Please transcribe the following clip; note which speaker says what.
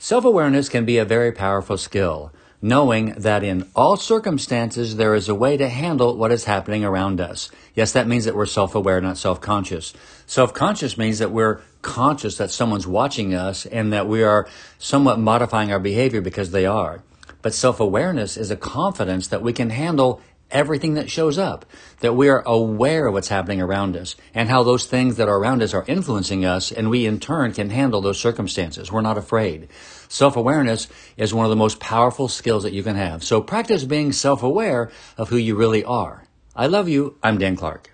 Speaker 1: Self awareness can be a very powerful skill, knowing that in all circumstances there is a way to handle what is happening around us. Yes, that means that we're self aware, not self conscious. Self conscious means that we're conscious that someone's watching us and that we are somewhat modifying our behavior because they are. But self awareness is a confidence that we can handle everything that shows up, that we are aware of what's happening around us and how those things that are around us are influencing us and we in turn can handle those circumstances. We're not afraid. Self-awareness is one of the most powerful skills that you can have. So practice being self-aware of who you really are. I love you. I'm Dan Clark.